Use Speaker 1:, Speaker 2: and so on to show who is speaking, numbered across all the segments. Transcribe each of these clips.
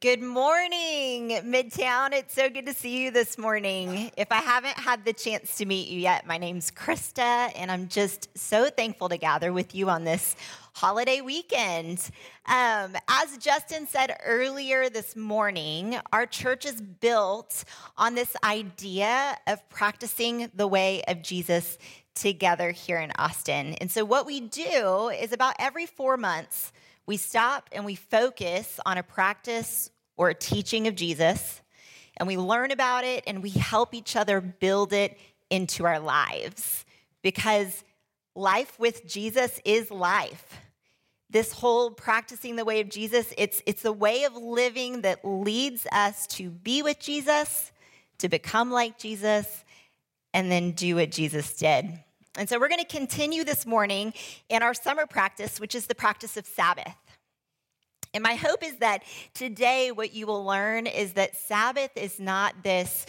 Speaker 1: Good morning, Midtown. It's so good to see you this morning. If I haven't had the chance to meet you yet, my name's Krista, and I'm just so thankful to gather with you on this holiday weekend. Um, as Justin said earlier this morning, our church is built on this idea of practicing the way of Jesus together here in Austin. And so, what we do is about every four months, we stop and we focus on a practice or a teaching of Jesus, and we learn about it and we help each other build it into our lives because life with Jesus is life. This whole practicing the way of Jesus, it's, it's a way of living that leads us to be with Jesus, to become like Jesus, and then do what Jesus did. And so we're going to continue this morning in our summer practice, which is the practice of Sabbath. And my hope is that today what you will learn is that Sabbath is not this,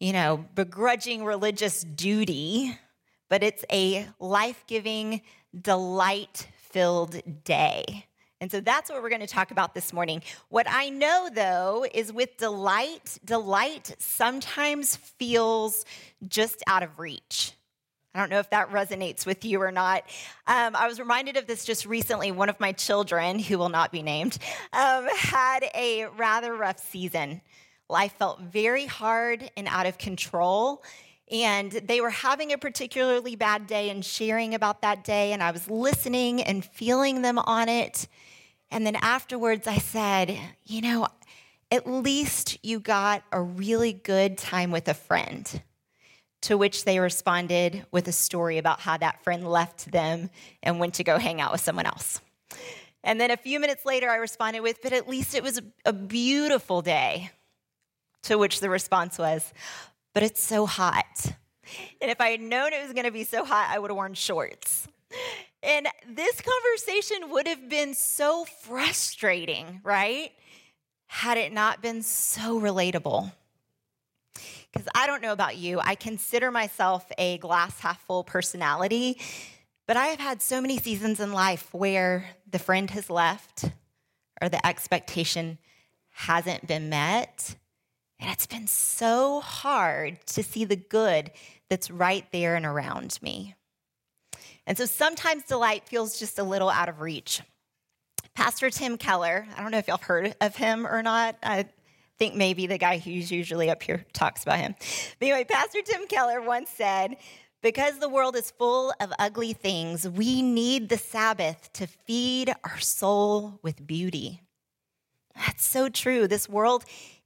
Speaker 1: you know, begrudging religious duty, but it's a life giving, delight filled day. And so that's what we're going to talk about this morning. What I know though is with delight, delight sometimes feels just out of reach. I don't know if that resonates with you or not. Um, I was reminded of this just recently. One of my children, who will not be named, um, had a rather rough season. Life felt very hard and out of control. And they were having a particularly bad day and sharing about that day. And I was listening and feeling them on it. And then afterwards, I said, You know, at least you got a really good time with a friend. To which they responded with a story about how that friend left them and went to go hang out with someone else. And then a few minutes later, I responded with, But at least it was a beautiful day. To which the response was, But it's so hot. And if I had known it was going to be so hot, I would have worn shorts. And this conversation would have been so frustrating, right? Had it not been so relatable. Because I don't know about you, I consider myself a glass half full personality, but I have had so many seasons in life where the friend has left or the expectation hasn't been met. And it's been so hard to see the good that's right there and around me. And so sometimes delight feels just a little out of reach. Pastor Tim Keller, I don't know if y'all have heard of him or not. I think maybe the guy who's usually up here talks about him. But anyway, Pastor Tim Keller once said, because the world is full of ugly things, we need the Sabbath to feed our soul with beauty. That's so true. This world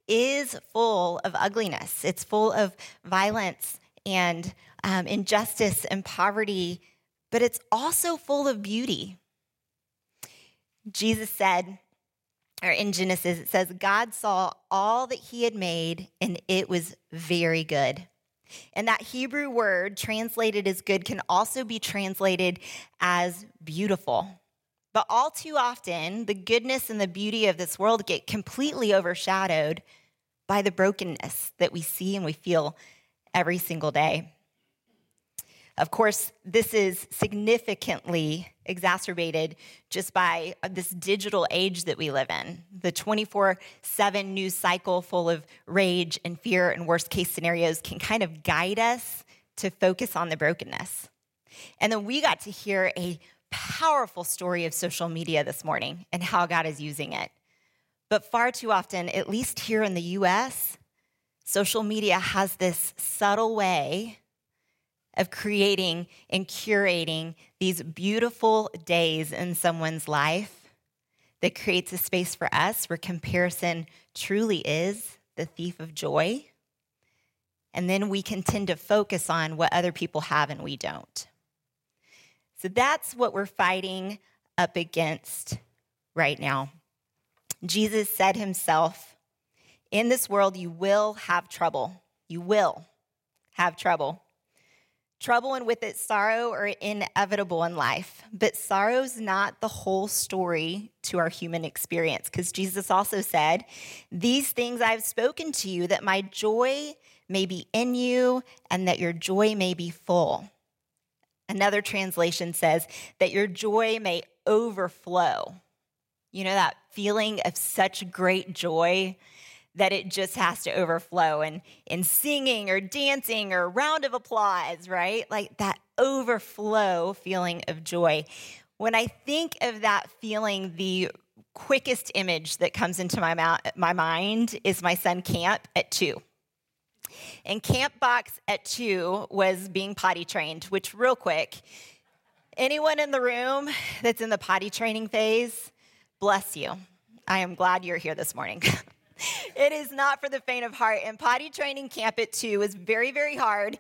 Speaker 1: is full of ugliness, it's full of violence and um, injustice and poverty, but it's also full of beauty. Jesus said, or in Genesis, it says, God saw all that he had made, and it was very good. And that Hebrew word translated as good can also be translated as beautiful. But all too often, the goodness and the beauty of this world get completely overshadowed by the brokenness that we see and we feel every single day. Of course, this is significantly exacerbated just by uh, this digital age that we live in. The 24 7 news cycle full of rage and fear and worst case scenarios can kind of guide us to focus on the brokenness. And then we got to hear a powerful story of social media this morning and how God is using it. But far too often, at least here in the US, social media has this subtle way of creating and curating these beautiful days in someone's life that creates a space for us where comparison truly is the thief of joy. And then we can tend to focus on what other people have and we don't. So that's what we're fighting up against right now. Jesus said himself, In this world, you will have trouble. You will have trouble. Trouble and with it sorrow are inevitable in life, but sorrow's not the whole story to our human experience because Jesus also said, These things I've spoken to you that my joy may be in you and that your joy may be full. Another translation says that your joy may overflow. You know, that feeling of such great joy that it just has to overflow and in singing or dancing or round of applause, right? Like that overflow feeling of joy. When I think of that feeling, the quickest image that comes into my, mouth, my mind is my son Camp at two. And Camp Box at two was being potty trained, which, real quick, anyone in the room that's in the potty training phase, bless you. I am glad you're here this morning. it is not for the faint of heart. And potty training camp at two was very, very hard.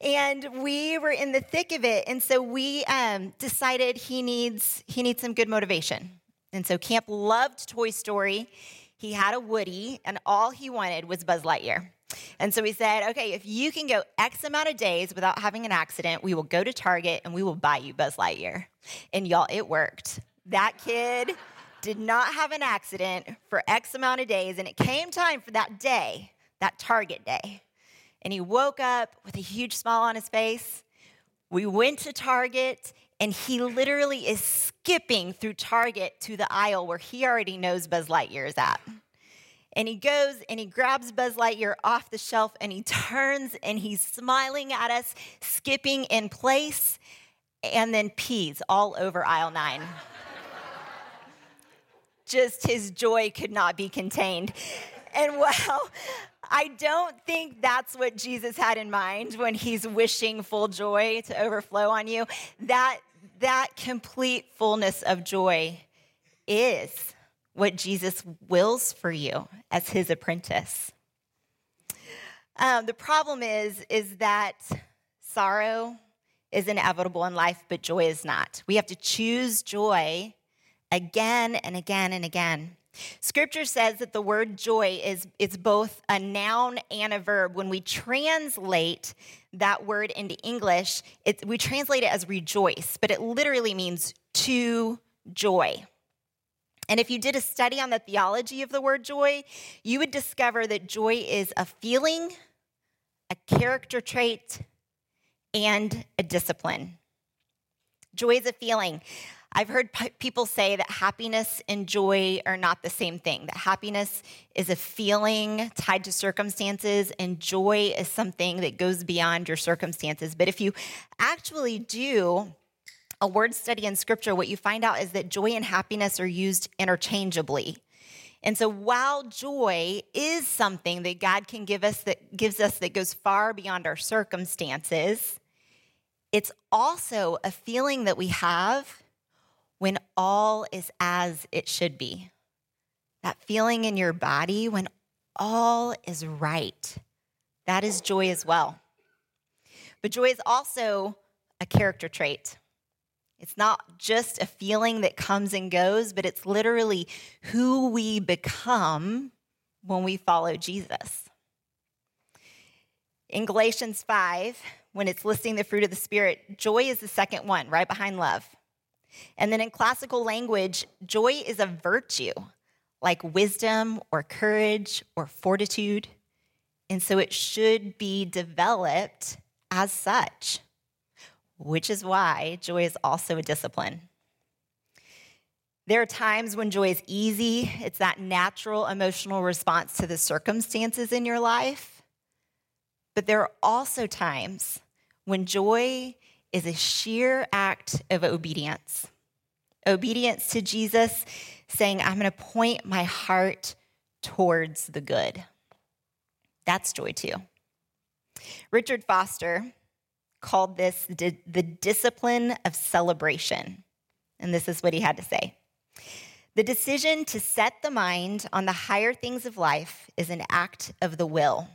Speaker 1: And we were in the thick of it. And so we um, decided he needs, he needs some good motivation. And so Camp loved Toy Story. He had a Woody, and all he wanted was Buzz Lightyear. And so we said, okay, if you can go X amount of days without having an accident, we will go to Target and we will buy you Buzz Lightyear. And y'all, it worked. That kid did not have an accident for X amount of days, and it came time for that day, that Target day. And he woke up with a huge smile on his face. We went to Target, and he literally is skipping through Target to the aisle where he already knows Buzz Lightyear is at. And he goes and he grabs Buzz Lightyear off the shelf and he turns and he's smiling at us, skipping in place, and then pees all over aisle nine just his joy could not be contained. And well, I don't think that's what Jesus had in mind when he's wishing full joy to overflow on you. That that complete fullness of joy is what Jesus wills for you as his apprentice. Um, the problem is, is that sorrow is inevitable in life, but joy is not. We have to choose joy again and again and again. Scripture says that the word joy is it's both a noun and a verb. When we translate that word into English, it, we translate it as rejoice, but it literally means to joy. And if you did a study on the theology of the word joy, you would discover that joy is a feeling, a character trait, and a discipline. Joy is a feeling. I've heard p- people say that happiness and joy are not the same thing, that happiness is a feeling tied to circumstances, and joy is something that goes beyond your circumstances. But if you actually do a word study in scripture, what you find out is that joy and happiness are used interchangeably. And so while joy is something that God can give us that gives us that goes far beyond our circumstances, it's also a feeling that we have when all is as it should be. That feeling in your body when all is right. That is joy as well. But joy is also a character trait. It's not just a feeling that comes and goes, but it's literally who we become when we follow Jesus. In Galatians 5, when it's listing the fruit of the Spirit, joy is the second one, right behind love. And then in classical language, joy is a virtue like wisdom or courage or fortitude. And so it should be developed as such, which is why joy is also a discipline. There are times when joy is easy, it's that natural emotional response to the circumstances in your life. But there are also times when joy is a sheer act of obedience. Obedience to Jesus, saying, I'm going to point my heart towards the good. That's joy too. Richard Foster called this the discipline of celebration. And this is what he had to say The decision to set the mind on the higher things of life is an act of the will.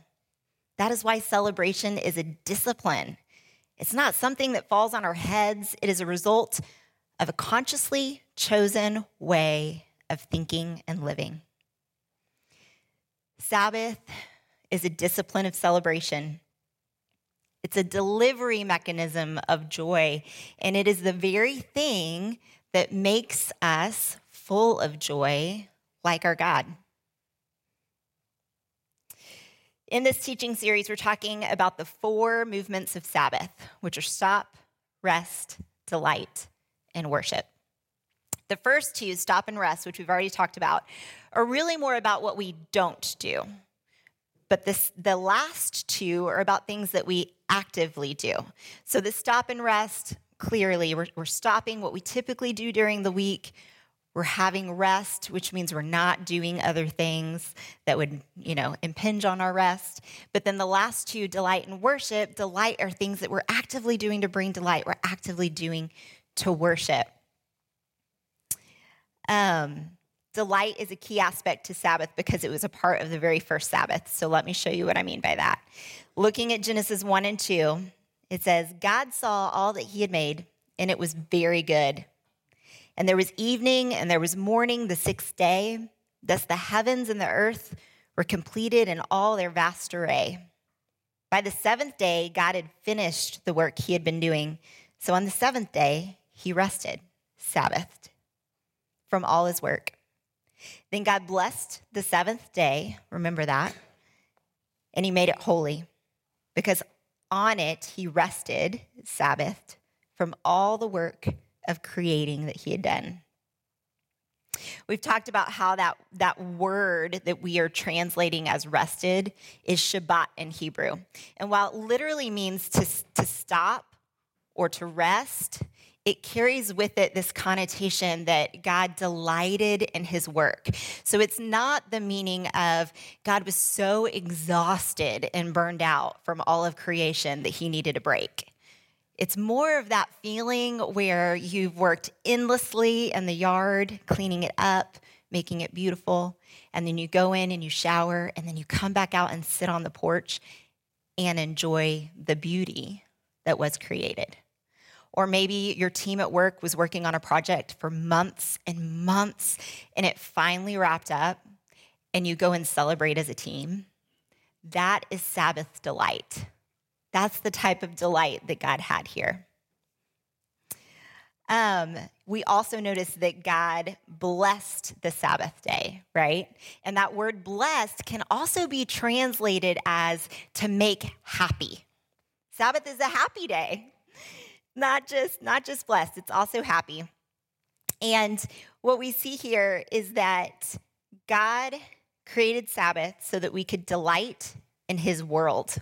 Speaker 1: That is why celebration is a discipline it's not something that falls on our heads, it is a result of a consciously chosen way of thinking and living. Sabbath is a discipline of celebration. It's a delivery mechanism of joy, and it is the very thing that makes us full of joy like our God. In this teaching series, we're talking about the four movements of Sabbath, which are stop, rest, delight, and worship. The first two, stop and rest, which we've already talked about, are really more about what we don't do. But this, the last two are about things that we actively do. So the stop and rest, clearly, we're, we're stopping what we typically do during the week. We're having rest, which means we're not doing other things that would, you know, impinge on our rest. But then the last two, delight and worship, delight are things that we're actively doing to bring delight. We're actively doing to worship. Um, delight is a key aspect to Sabbath because it was a part of the very first Sabbath. So let me show you what I mean by that. Looking at Genesis 1 and 2, it says, God saw all that he had made, and it was very good. And there was evening and there was morning the sixth day. Thus the heavens and the earth were completed in all their vast array. By the seventh day, God had finished the work he had been doing. So on the seventh day, he rested, Sabbathed from all his work. Then God blessed the seventh day, remember that, and he made it holy because on it he rested, Sabbath, from all the work of creating that he had done. We've talked about how that, that word that we are translating as rested is Shabbat in Hebrew. And while it literally means to, to stop or to rest, it carries with it this connotation that God delighted in his work. So it's not the meaning of God was so exhausted and burned out from all of creation that he needed a break. It's more of that feeling where you've worked endlessly in the yard, cleaning it up, making it beautiful, and then you go in and you shower, and then you come back out and sit on the porch and enjoy the beauty that was created. Or maybe your team at work was working on a project for months and months and it finally wrapped up and you go and celebrate as a team. That is Sabbath delight. That's the type of delight that God had here. Um, we also notice that God blessed the Sabbath day, right? And that word blessed can also be translated as to make happy. Sabbath is a happy day not just not just blessed, it's also happy. And what we see here is that God created Sabbath so that we could delight in his world.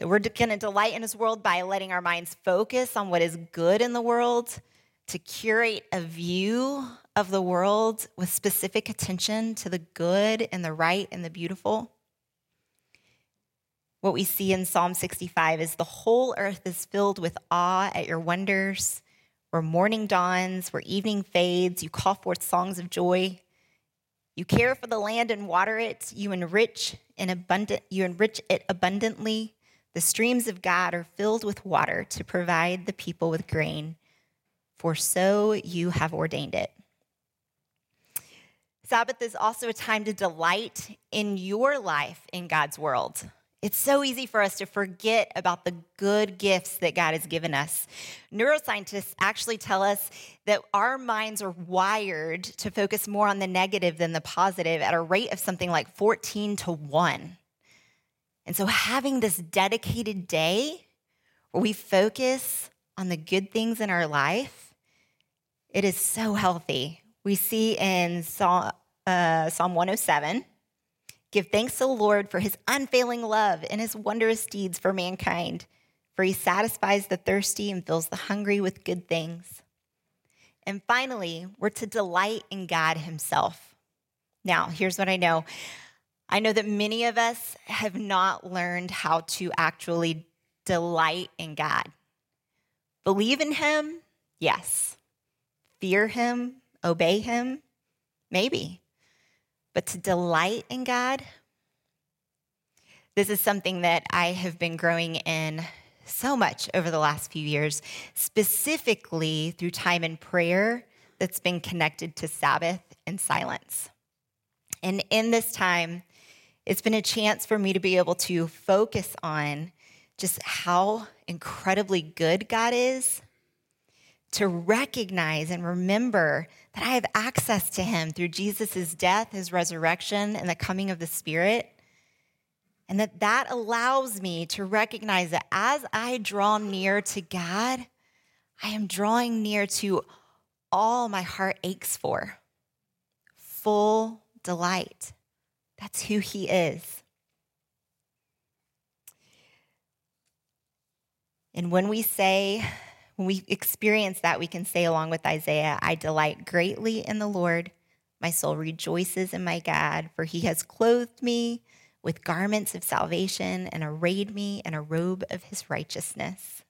Speaker 1: So we're going to delight in his world by letting our minds focus on what is good in the world, to curate a view of the world with specific attention to the good and the right and the beautiful. What we see in Psalm 65 is the whole earth is filled with awe at your wonders. Where morning dawns, where evening fades, you call forth songs of joy. You care for the land and water it. You enrich in abundant. You enrich it abundantly. The streams of God are filled with water to provide the people with grain, for so you have ordained it. Sabbath is also a time to delight in your life in God's world. It's so easy for us to forget about the good gifts that God has given us. Neuroscientists actually tell us that our minds are wired to focus more on the negative than the positive at a rate of something like 14 to 1. And so, having this dedicated day where we focus on the good things in our life, it is so healthy. We see in Psalm, uh, Psalm 107 Give thanks to the Lord for his unfailing love and his wondrous deeds for mankind, for he satisfies the thirsty and fills the hungry with good things. And finally, we're to delight in God himself. Now, here's what I know I know that many of us have not learned how to actually delight in God. Believe in him? Yes. Fear him? Obey him? Maybe. But to delight in God, this is something that I have been growing in so much over the last few years, specifically through time in prayer that's been connected to Sabbath and silence. And in this time, it's been a chance for me to be able to focus on just how incredibly good God is to recognize and remember that I have access to him through Jesus' death, his resurrection, and the coming of the Spirit. And that that allows me to recognize that as I draw near to God, I am drawing near to all my heart aches for full delight. That's who He is. And when we say, when we experience that, we can say along with Isaiah, I delight greatly in the Lord. My soul rejoices in my God, for he has clothed me with garments of salvation and arrayed me in a robe of his righteousness.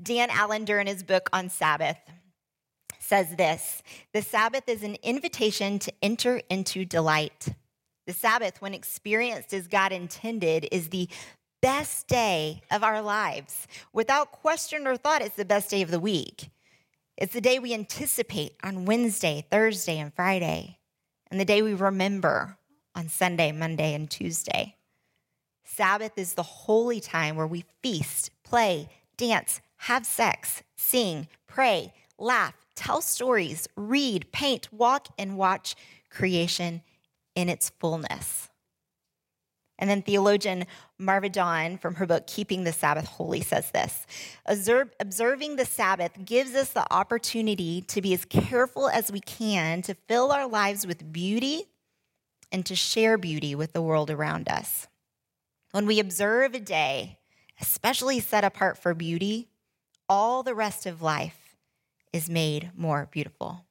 Speaker 1: Dan Allender, in his book on Sabbath, says this The Sabbath is an invitation to enter into delight. The Sabbath, when experienced as God intended, is the best day of our lives. Without question or thought, it's the best day of the week. It's the day we anticipate on Wednesday, Thursday, and Friday, and the day we remember on Sunday, Monday, and Tuesday. Sabbath is the holy time where we feast, play, dance, have sex, sing, pray, laugh, tell stories, read, paint, walk, and watch creation in its fullness. And then theologian Marva Dawn, from her book Keeping the Sabbath Holy, says this Observing the Sabbath gives us the opportunity to be as careful as we can to fill our lives with beauty and to share beauty with the world around us. When we observe a day, especially set apart for beauty, all the rest of life is made more beautiful.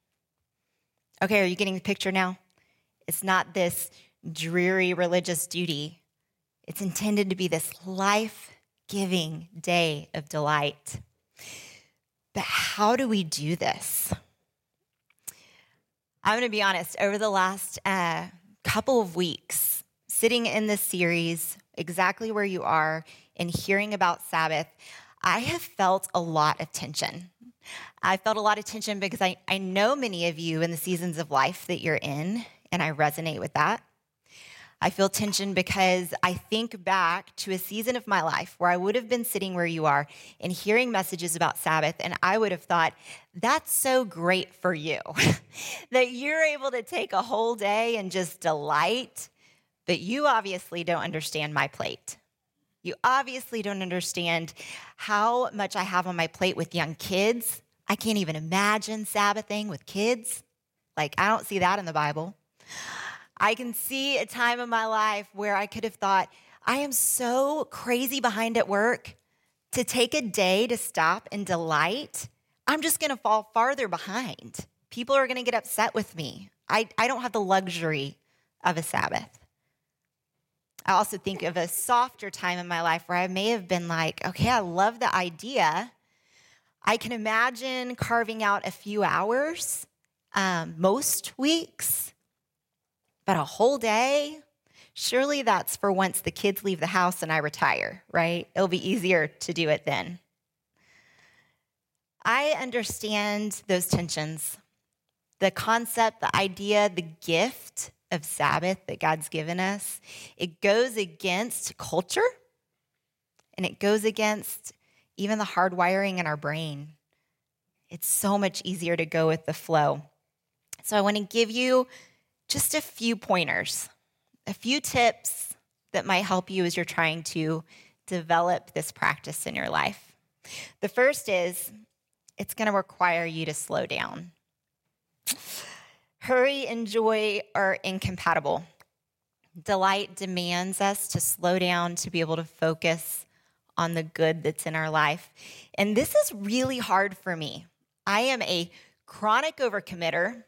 Speaker 1: Okay, are you getting the picture now? It's not this dreary religious duty, it's intended to be this life giving day of delight. But how do we do this? I'm going to be honest, over the last uh, couple of weeks, sitting in this series, exactly where you are, and hearing about Sabbath, I have felt a lot of tension. I felt a lot of tension because I, I know many of you in the seasons of life that you're in, and I resonate with that. I feel tension because I think back to a season of my life where I would have been sitting where you are and hearing messages about Sabbath, and I would have thought, that's so great for you that you're able to take a whole day and just delight, but you obviously don't understand my plate. You obviously don't understand how much I have on my plate with young kids. I can't even imagine Sabbathing with kids. Like, I don't see that in the Bible. I can see a time in my life where I could have thought, I am so crazy behind at work to take a day to stop and delight. I'm just going to fall farther behind. People are going to get upset with me. I, I don't have the luxury of a Sabbath. I also think of a softer time in my life where I may have been like, okay, I love the idea. I can imagine carving out a few hours um, most weeks, but a whole day? Surely that's for once the kids leave the house and I retire, right? It'll be easier to do it then. I understand those tensions. The concept, the idea, the gift of Sabbath that God's given us, it goes against culture and it goes against even the hardwiring in our brain. It's so much easier to go with the flow. So I want to give you just a few pointers, a few tips that might help you as you're trying to develop this practice in your life. The first is it's going to require you to slow down. Hurry and joy are incompatible. Delight demands us to slow down to be able to focus on the good that's in our life. And this is really hard for me. I am a chronic overcommitter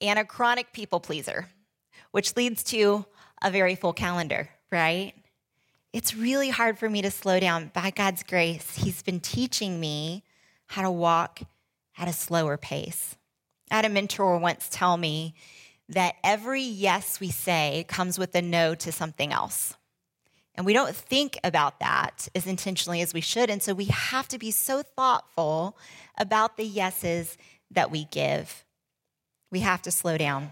Speaker 1: and a chronic people pleaser, which leads to a very full calendar, right? It's really hard for me to slow down. By God's grace, He's been teaching me how to walk at a slower pace. I had a mentor once tell me that every yes we say comes with a no to something else. And we don't think about that as intentionally as we should. And so we have to be so thoughtful about the yeses that we give. We have to slow down.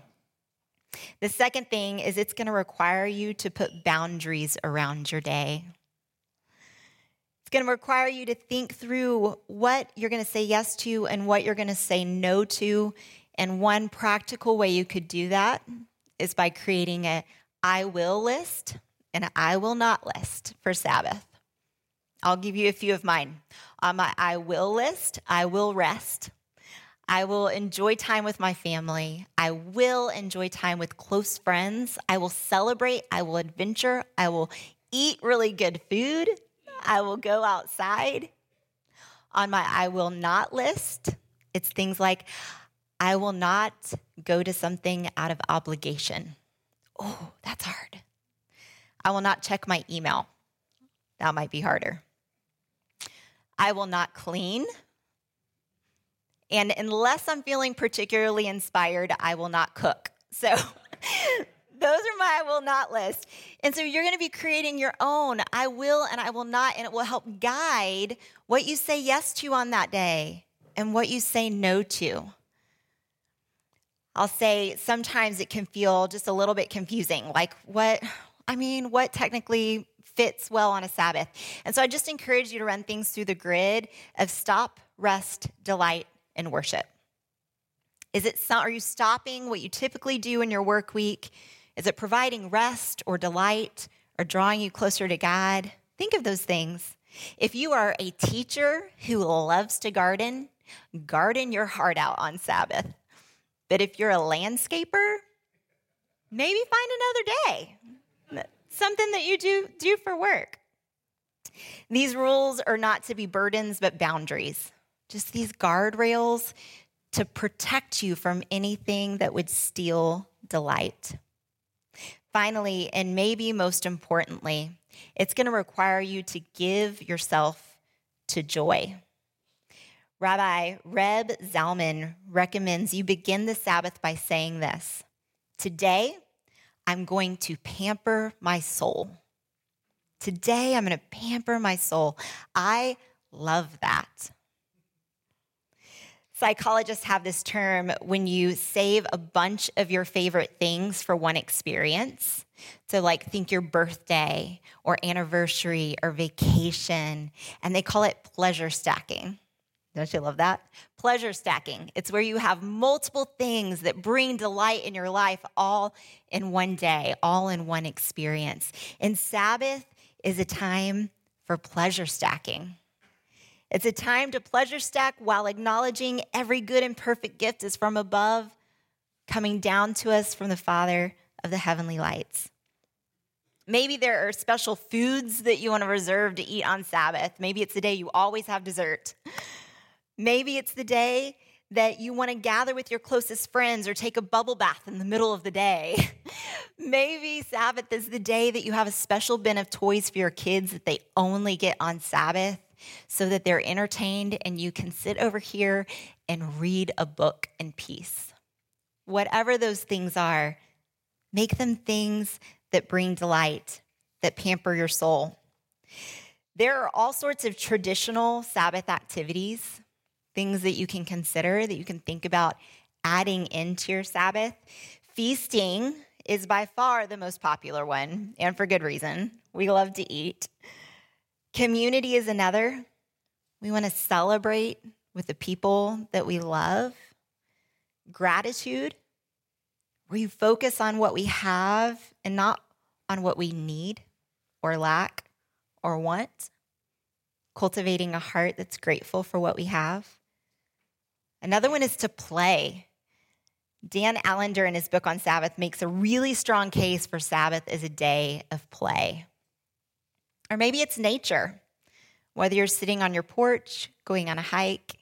Speaker 1: The second thing is it's going to require you to put boundaries around your day. It's going to require you to think through what you're going to say yes to and what you're going to say no to. And one practical way you could do that is by creating a I will list and an I will not list for Sabbath. I'll give you a few of mine. On my I will list, I will rest. I will enjoy time with my family. I will enjoy time with close friends. I will celebrate. I will adventure. I will eat really good food. I will go outside. On my I will not list, it's things like I will not go to something out of obligation. Oh, that's hard. I will not check my email. That might be harder. I will not clean. And unless I'm feeling particularly inspired, I will not cook. So those are my I will not list. And so you're going to be creating your own I will and I will not, and it will help guide what you say yes to on that day and what you say no to. I'll say sometimes it can feel just a little bit confusing. Like, what, I mean, what technically fits well on a Sabbath? And so I just encourage you to run things through the grid of stop, rest, delight, and worship. Is it, are you stopping what you typically do in your work week? Is it providing rest or delight or drawing you closer to God? Think of those things. If you are a teacher who loves to garden, garden your heart out on Sabbath. But if you're a landscaper, maybe find another day. Something that you do do for work. These rules are not to be burdens but boundaries. Just these guardrails to protect you from anything that would steal delight. Finally, and maybe most importantly, it's going to require you to give yourself to joy. Rabbi Reb Zalman recommends you begin the Sabbath by saying this Today, I'm going to pamper my soul. Today, I'm going to pamper my soul. I love that. Psychologists have this term when you save a bunch of your favorite things for one experience. So, like, think your birthday or anniversary or vacation, and they call it pleasure stacking. Don't you love that? Pleasure stacking. It's where you have multiple things that bring delight in your life all in one day, all in one experience. And Sabbath is a time for pleasure stacking. It's a time to pleasure stack while acknowledging every good and perfect gift is from above, coming down to us from the Father of the heavenly lights. Maybe there are special foods that you want to reserve to eat on Sabbath. Maybe it's the day you always have dessert. Maybe it's the day that you want to gather with your closest friends or take a bubble bath in the middle of the day. Maybe Sabbath is the day that you have a special bin of toys for your kids that they only get on Sabbath so that they're entertained and you can sit over here and read a book in peace. Whatever those things are, make them things that bring delight, that pamper your soul. There are all sorts of traditional Sabbath activities things that you can consider, that you can think about adding into your Sabbath. Feasting is by far the most popular one, and for good reason. We love to eat. Community is another. We want to celebrate with the people that we love. Gratitude, where you focus on what we have and not on what we need or lack or want. Cultivating a heart that's grateful for what we have. Another one is to play. Dan Allender, in his book on Sabbath, makes a really strong case for Sabbath as a day of play. Or maybe it's nature, whether you're sitting on your porch, going on a hike,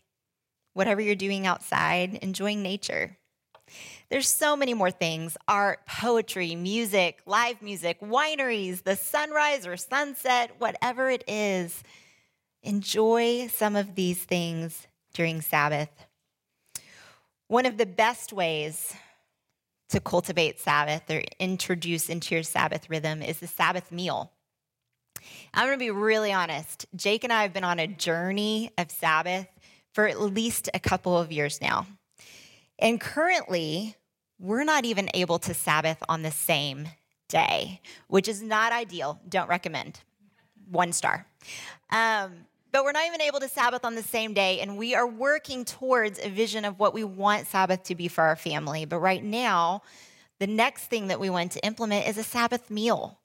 Speaker 1: whatever you're doing outside, enjoying nature. There's so many more things art, poetry, music, live music, wineries, the sunrise or sunset, whatever it is. Enjoy some of these things during Sabbath. One of the best ways to cultivate Sabbath or introduce into your Sabbath rhythm is the Sabbath meal. I'm going to be really honest. Jake and I have been on a journey of Sabbath for at least a couple of years now. And currently, we're not even able to Sabbath on the same day, which is not ideal. Don't recommend. One star. Um, but we're not even able to Sabbath on the same day. And we are working towards a vision of what we want Sabbath to be for our family. But right now, the next thing that we want to implement is a Sabbath meal.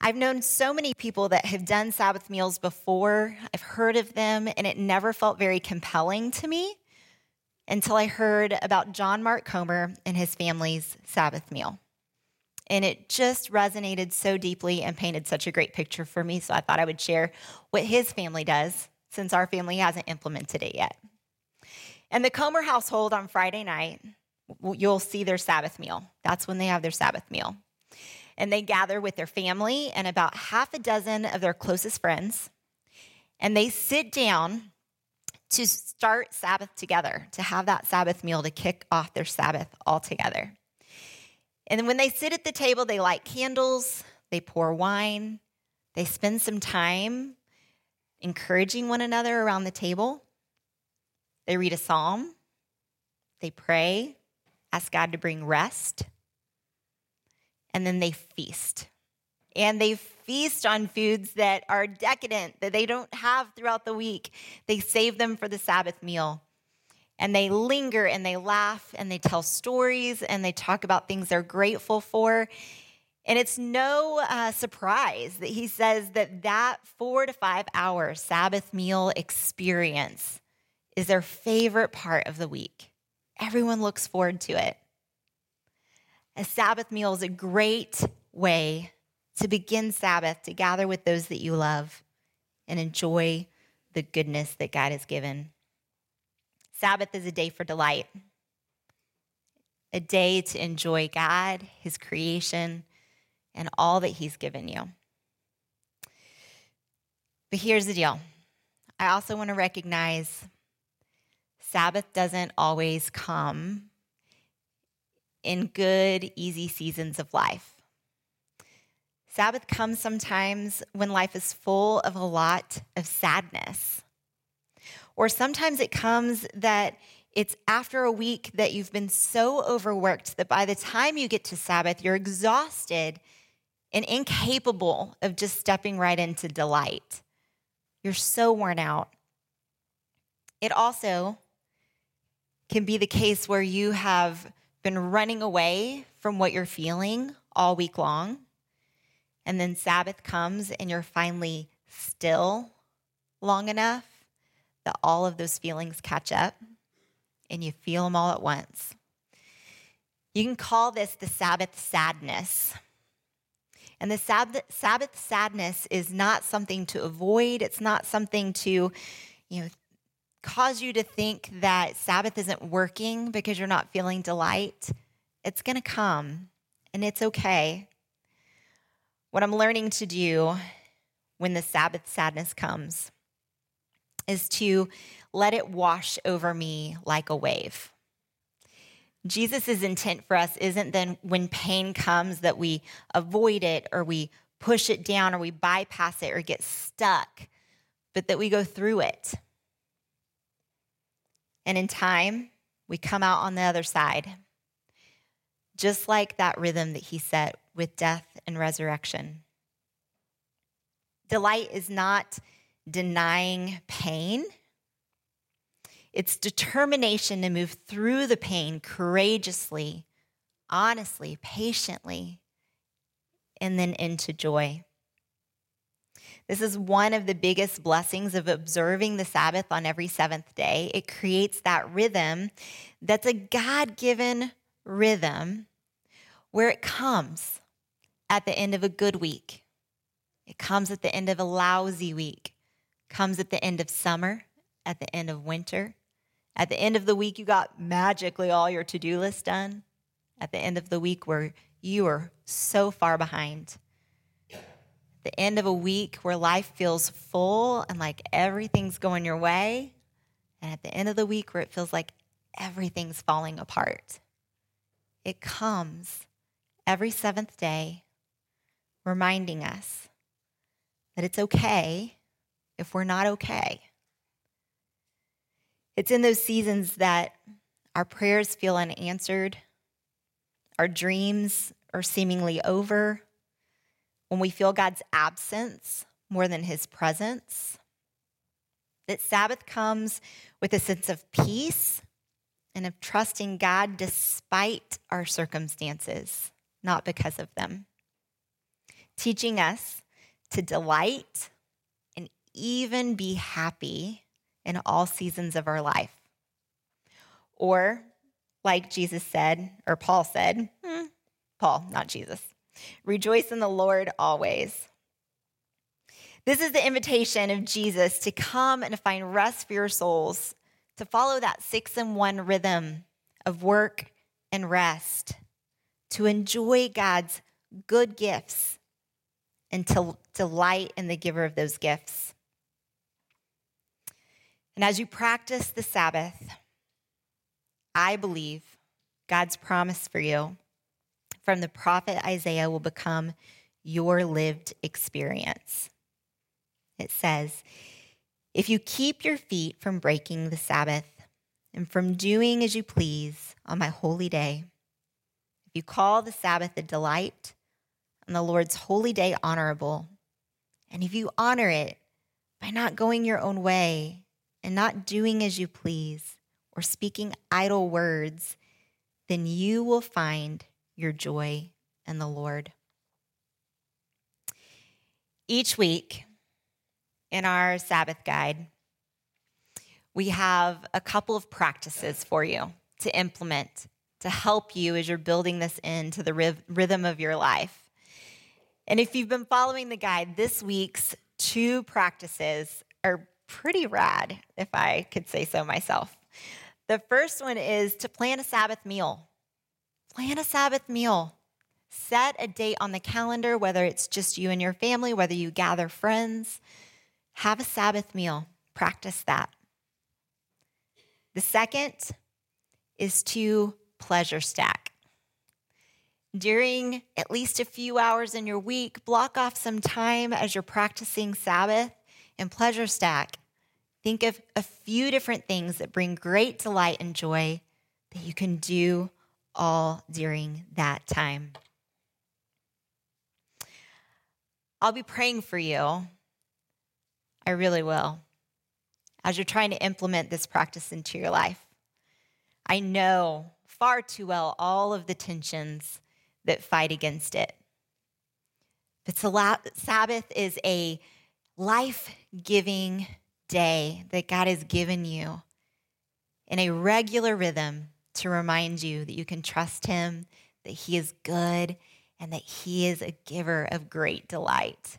Speaker 1: I've known so many people that have done Sabbath meals before. I've heard of them, and it never felt very compelling to me. until I heard about John Mark Comer and his family's Sabbath meal. And it just resonated so deeply and painted such a great picture for me. So I thought I would share what his family does since our family hasn't implemented it yet. And the Comer household on Friday night, you'll see their Sabbath meal. That's when they have their Sabbath meal. And they gather with their family and about half a dozen of their closest friends. And they sit down to start Sabbath together, to have that Sabbath meal to kick off their Sabbath all together. And when they sit at the table, they light candles, they pour wine, they spend some time encouraging one another around the table. They read a psalm, they pray, ask God to bring rest, and then they feast. And they feast on foods that are decadent, that they don't have throughout the week. They save them for the Sabbath meal. And they linger and they laugh and they tell stories and they talk about things they're grateful for. And it's no uh, surprise that he says that that four to five hour Sabbath meal experience is their favorite part of the week. Everyone looks forward to it. A Sabbath meal is a great way to begin Sabbath, to gather with those that you love and enjoy the goodness that God has given. Sabbath is a day for delight, a day to enjoy God, His creation, and all that He's given you. But here's the deal I also want to recognize Sabbath doesn't always come in good, easy seasons of life. Sabbath comes sometimes when life is full of a lot of sadness. Or sometimes it comes that it's after a week that you've been so overworked that by the time you get to Sabbath, you're exhausted and incapable of just stepping right into delight. You're so worn out. It also can be the case where you have been running away from what you're feeling all week long. And then Sabbath comes and you're finally still long enough that all of those feelings catch up and you feel them all at once. You can call this the Sabbath sadness. And the Sabbath, sadness is not something to avoid. It's not something to, you know, cause you to think that Sabbath isn't working because you're not feeling delight. It's going to come, and it's okay. What I'm learning to do when the Sabbath sadness comes is to let it wash over me like a wave. Jesus' intent for us isn't then when pain comes that we avoid it or we push it down or we bypass it or get stuck, but that we go through it. And in time, we come out on the other side, just like that rhythm that he set with death and resurrection. Delight is not denying pain it's determination to move through the pain courageously, honestly, patiently, and then into joy. This is one of the biggest blessings of observing the Sabbath on every seventh day. It creates that rhythm that's a God given rhythm where it comes at the end of a good week. It comes at the end of a lousy week, comes at the end of summer, at the end of winter, at the end of the week, you got magically all your to do list done. At the end of the week, where you are so far behind. The end of a week where life feels full and like everything's going your way. And at the end of the week, where it feels like everything's falling apart. It comes every seventh day, reminding us that it's okay if we're not okay. It's in those seasons that our prayers feel unanswered, our dreams are seemingly over, when we feel God's absence more than his presence. That Sabbath comes with a sense of peace and of trusting God despite our circumstances, not because of them. Teaching us to delight and even be happy in all seasons of our life. Or, like Jesus said, or Paul said, hmm, Paul, not Jesus, rejoice in the Lord always. This is the invitation of Jesus to come and find rest for your souls, to follow that six in one rhythm of work and rest, to enjoy God's good gifts, and to delight in the giver of those gifts. And as you practice the Sabbath, I believe God's promise for you from the prophet Isaiah will become your lived experience. It says, If you keep your feet from breaking the Sabbath and from doing as you please on my holy day, if you call the Sabbath a delight and the Lord's holy day honorable, and if you honor it by not going your own way and not doing as you please or speaking idle words, then you will find your joy in the Lord. Each week in our Sabbath guide, we have a couple of practices for you to implement to help you as you're building this into the rhythm of your life. And if you've been following the guide, this week's two practices are pretty rad, if I could say so myself. The first one is to plan a Sabbath meal. Plan a Sabbath meal. Set a date on the calendar, whether it's just you and your family, whether you gather friends. Have a Sabbath meal. Practice that. The second is to pleasure stack. During at least a few hours in your week, block off some time as you're practicing Sabbath and pleasure stack. Think of a few different things that bring great delight and joy that you can do all during that time. I'll be praying for you. I really will. As you're trying to implement this practice into your life, I know far too well all of the tensions that fight against it. But Sabbath is a life giving day that God has given you in a regular rhythm to remind you that you can trust Him, that He is good, and that He is a giver of great delight.